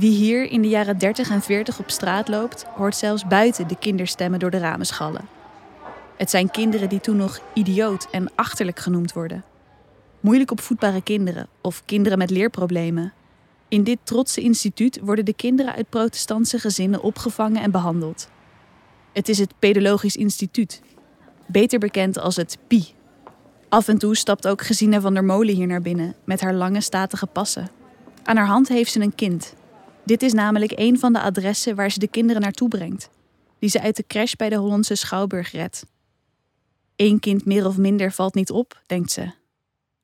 Wie hier in de jaren 30 en 40 op straat loopt, hoort zelfs buiten de kinderstemmen door de ramen schallen. Het zijn kinderen die toen nog idioot en achterlijk genoemd worden. Moeilijk opvoedbare kinderen of kinderen met leerproblemen. In dit trotse instituut worden de kinderen uit protestantse gezinnen opgevangen en behandeld. Het is het Pedologisch Instituut, beter bekend als het PI. Af en toe stapt ook Gesine van der Molen hier naar binnen met haar lange statige passen. Aan haar hand heeft ze een kind. Dit is namelijk een van de adressen waar ze de kinderen naartoe brengt, die ze uit de crash bij de Hollandse Schouwburg redt. Eén kind meer of minder valt niet op, denkt ze.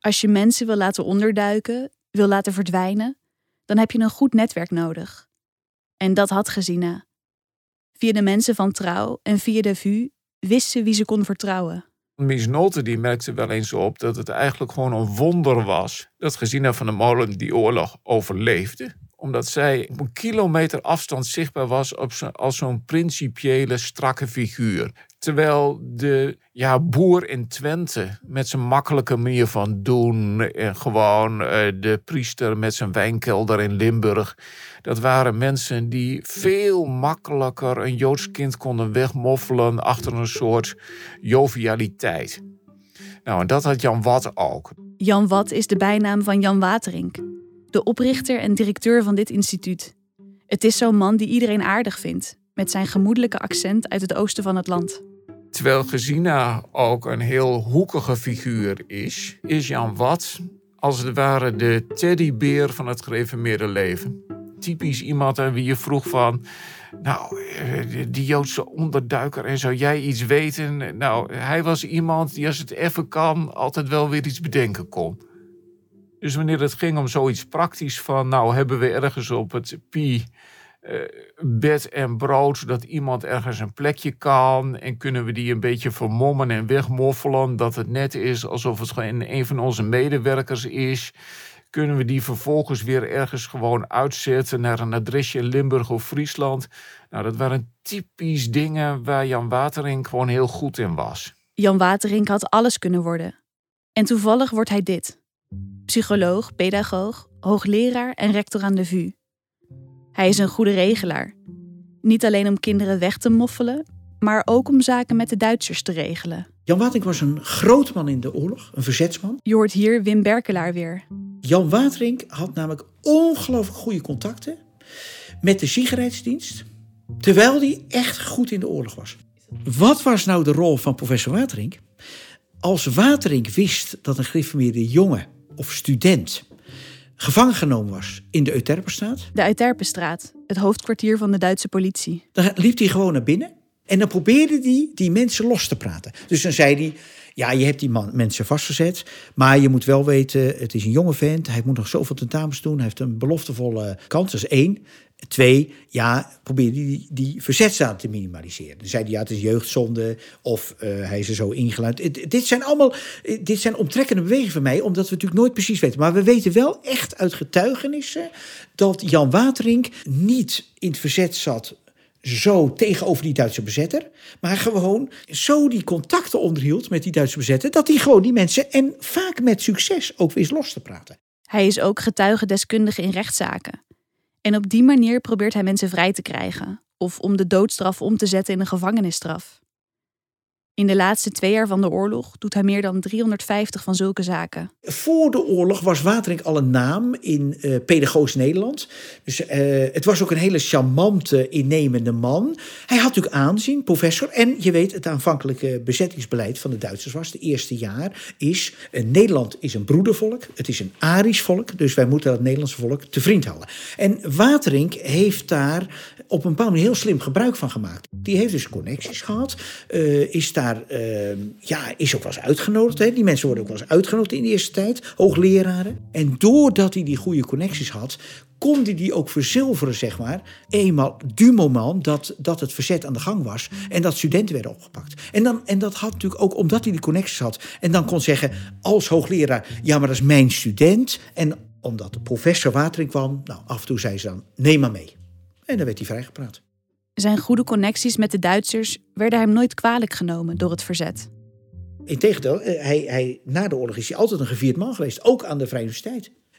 Als je mensen wil laten onderduiken, wil laten verdwijnen, dan heb je een goed netwerk nodig. En dat had Gesina. Via de mensen van Trouw en via de VU wist ze wie ze kon vertrouwen. Mies Nolte die merkte wel eens op dat het eigenlijk gewoon een wonder was dat Gesina van der Molen die oorlog overleefde omdat zij op een kilometer afstand zichtbaar was als zo'n principiële, strakke figuur. Terwijl de ja, boer in Twente met zijn makkelijke manier van doen. En gewoon uh, de priester met zijn wijnkelder in Limburg. Dat waren mensen die veel makkelijker een Joods kind konden wegmoffelen achter een soort jovialiteit. Nou, en dat had Jan Wat ook. Jan Wat is de bijnaam van Jan Waterink de oprichter en directeur van dit instituut. Het is zo'n man die iedereen aardig vindt, met zijn gemoedelijke accent uit het oosten van het land. Terwijl Gesina ook een heel hoekige figuur is, is Jan Wat als het ware de teddybeer van het gereformeerde leven. Typisch iemand aan wie je vroeg van, nou, eh, die Joodse onderduiker en zou jij iets weten? Nou, hij was iemand die als het even kan altijd wel weer iets bedenken kon. Dus wanneer het ging om zoiets praktisch van, nou hebben we ergens op het pi uh, bed en brood, zodat iemand ergens een plekje kan en kunnen we die een beetje vermommen en wegmoffelen, dat het net is alsof het gewoon een van onze medewerkers is. Kunnen we die vervolgens weer ergens gewoon uitzetten naar een adresje in Limburg of Friesland? Nou, dat waren typisch dingen waar Jan Waterink gewoon heel goed in was. Jan Waterink had alles kunnen worden. En toevallig wordt hij dit psycholoog, pedagoog, hoogleraar en rector aan de VU. Hij is een goede regelaar. Niet alleen om kinderen weg te moffelen, maar ook om zaken met de Duitsers te regelen. Jan Watering was een groot man in de oorlog, een verzetsman. Je hoort hier Wim Berkelaar weer. Jan Waterink had namelijk ongelooflijk goede contacten met de Sicherheidsdienst, terwijl hij echt goed in de oorlog was. Wat was nou de rol van professor Waterink? Als Waterink wist dat een gereformeerde jongen of student gevangen genomen was in de Euterpenstraat. De Euterpenstraat, het hoofdkwartier van de Duitse politie. Dan liep hij gewoon naar binnen en dan probeerde hij die mensen los te praten. Dus dan zei hij, ja, je hebt die man, mensen vastgezet, maar je moet wel weten, het is een jonge vent, hij moet nog zoveel tentamens doen, hij heeft een beloftevolle kans, dat is één. Twee, ja, probeer die, die verzetsdaad te minimaliseren. Dan zei hij, ja, het is jeugdzonde of uh, hij is er zo ingeluid. Dit zijn allemaal, dit zijn omtrekkende bewegingen van mij, omdat we natuurlijk nooit precies weten. Maar we weten wel echt uit getuigenissen dat Jan Waterink niet in het verzet zat zo tegenover die Duitse bezetter. Maar gewoon zo die contacten onderhield met die Duitse bezetter. Dat hij gewoon die mensen en vaak met succes ook wist los te praten. Hij is ook getuigendeskundige in rechtszaken. En op die manier probeert hij mensen vrij te krijgen. Of om de doodstraf om te zetten in een gevangenisstraf. In de laatste twee jaar van de oorlog doet hij meer dan 350 van zulke zaken. Voor de oorlog was Waterink al een naam in uh, pedagogisch Nederland. Dus uh, het was ook een hele charmante, innemende man. Hij had natuurlijk aanzien, professor. En je weet, het aanvankelijke bezettingsbeleid van de Duitsers was... de eerste jaar is... Uh, Nederland is een broedervolk, het is een Arisch volk... dus wij moeten dat Nederlandse volk te vriend houden. En Waterink heeft daar op een bepaalde manier heel slim gebruik van gemaakt. Die heeft dus connecties gehad, is daar uh, ja, is ook wel eens uitgenodigd. Hè. Die mensen worden ook wel eens uitgenodigd in de eerste tijd, hoogleraren. En doordat hij die goede connecties had, kon hij die ook verzilveren, zeg maar. Eenmaal du moment dat, dat het verzet aan de gang was en dat studenten werden opgepakt. En, dan, en dat had natuurlijk ook omdat hij die connecties had. En dan kon zeggen als hoogleraar, ja, maar dat is mijn student. En omdat de professor Watering kwam, nou, af en toe zei ze dan, neem maar mee. En dan werd hij vrijgepraat. Zijn goede connecties met de Duitsers werden hem nooit kwalijk genomen door het verzet. Integendeel, eh, hij, hij, na de oorlog is hij altijd een gevierd man geweest, ook aan de Vrije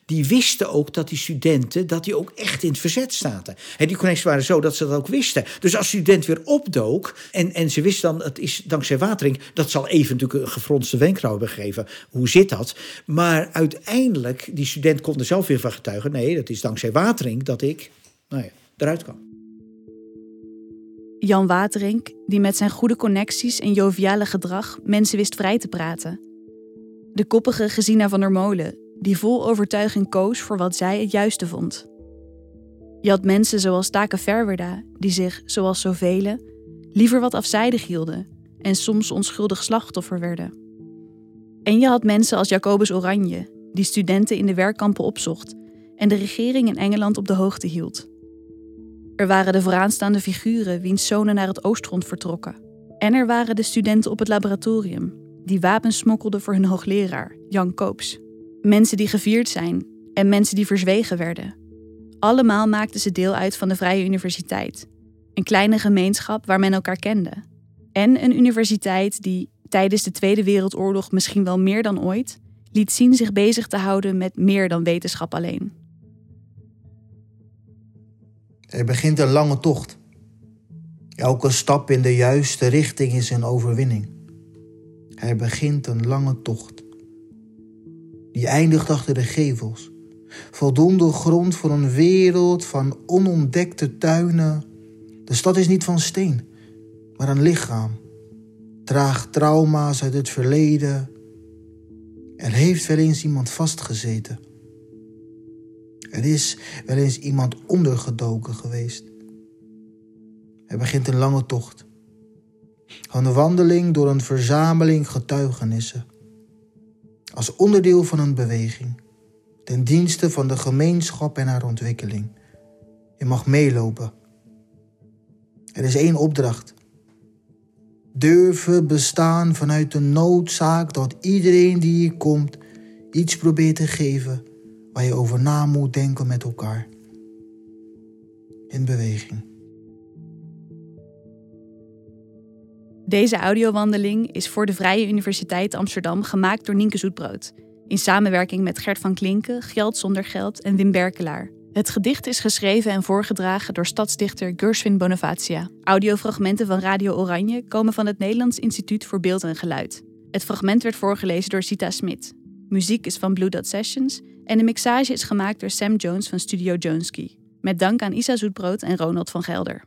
die wisten ook dat die studenten dat die ook echt in het verzet zaten. En die connecties waren zo dat ze dat ook wisten. Dus als student weer opdook en, en ze wisten dan, het is dankzij Watering, dat zal even natuurlijk een gefronste wenkbrauw hebben gegeven. Hoe zit dat? Maar uiteindelijk, die student kon er zelf weer van getuigen. Nee, dat is dankzij Watering dat ik nou ja, eruit kwam. Jan Waterink, die met zijn goede connecties en joviale gedrag mensen wist vrij te praten. De koppige Gesina van der Molen, die vol overtuiging koos voor wat zij het juiste vond. Je had mensen zoals Take Verwerda, die zich, zoals zoveel, liever wat afzijdig hielden en soms onschuldig slachtoffer werden. En je had mensen als Jacobus Oranje, die studenten in de werkkampen opzocht en de regering in Engeland op de hoogte hield. Er waren de vooraanstaande figuren wiens zonen naar het oostfront vertrokken. En er waren de studenten op het laboratorium, die wapens smokkelden voor hun hoogleraar, Jan Koops. Mensen die gevierd zijn en mensen die verzwegen werden. Allemaal maakten ze deel uit van de Vrije Universiteit. Een kleine gemeenschap waar men elkaar kende. En een universiteit die tijdens de Tweede Wereldoorlog misschien wel meer dan ooit liet zien zich bezig te houden met meer dan wetenschap alleen. Er begint een lange tocht. Elke stap in de juiste richting is een overwinning. Er begint een lange tocht. Die eindigt achter de gevels. Voldoende grond voor een wereld van onontdekte tuinen. De stad is niet van steen, maar een lichaam. Draagt trauma's uit het verleden. Er heeft wel eens iemand vastgezeten. Er is wel eens iemand ondergedoken geweest. Er begint een lange tocht. Een wandeling door een verzameling getuigenissen. Als onderdeel van een beweging. Ten dienste van de gemeenschap en haar ontwikkeling. Je mag meelopen. Er is één opdracht. Durven bestaan vanuit de noodzaak dat iedereen die hier komt iets probeert te geven waar je over na moet denken met elkaar. In beweging. Deze audiowandeling is voor de Vrije Universiteit Amsterdam gemaakt door Nienke Zoetbrood. In samenwerking met Gert van Klinken, Geld zonder Geld en Wim Berkelaar. Het gedicht is geschreven en voorgedragen door stadsdichter Gershwin Bonavacia. Audiofragmenten van Radio Oranje komen van het Nederlands Instituut voor Beeld en Geluid. Het fragment werd voorgelezen door Sita Smit. Muziek is van Blue Dot Sessions en de mixage is gemaakt door Sam Jones van Studio Joneski. Met dank aan Isa Zoetbrood en Ronald van Gelder.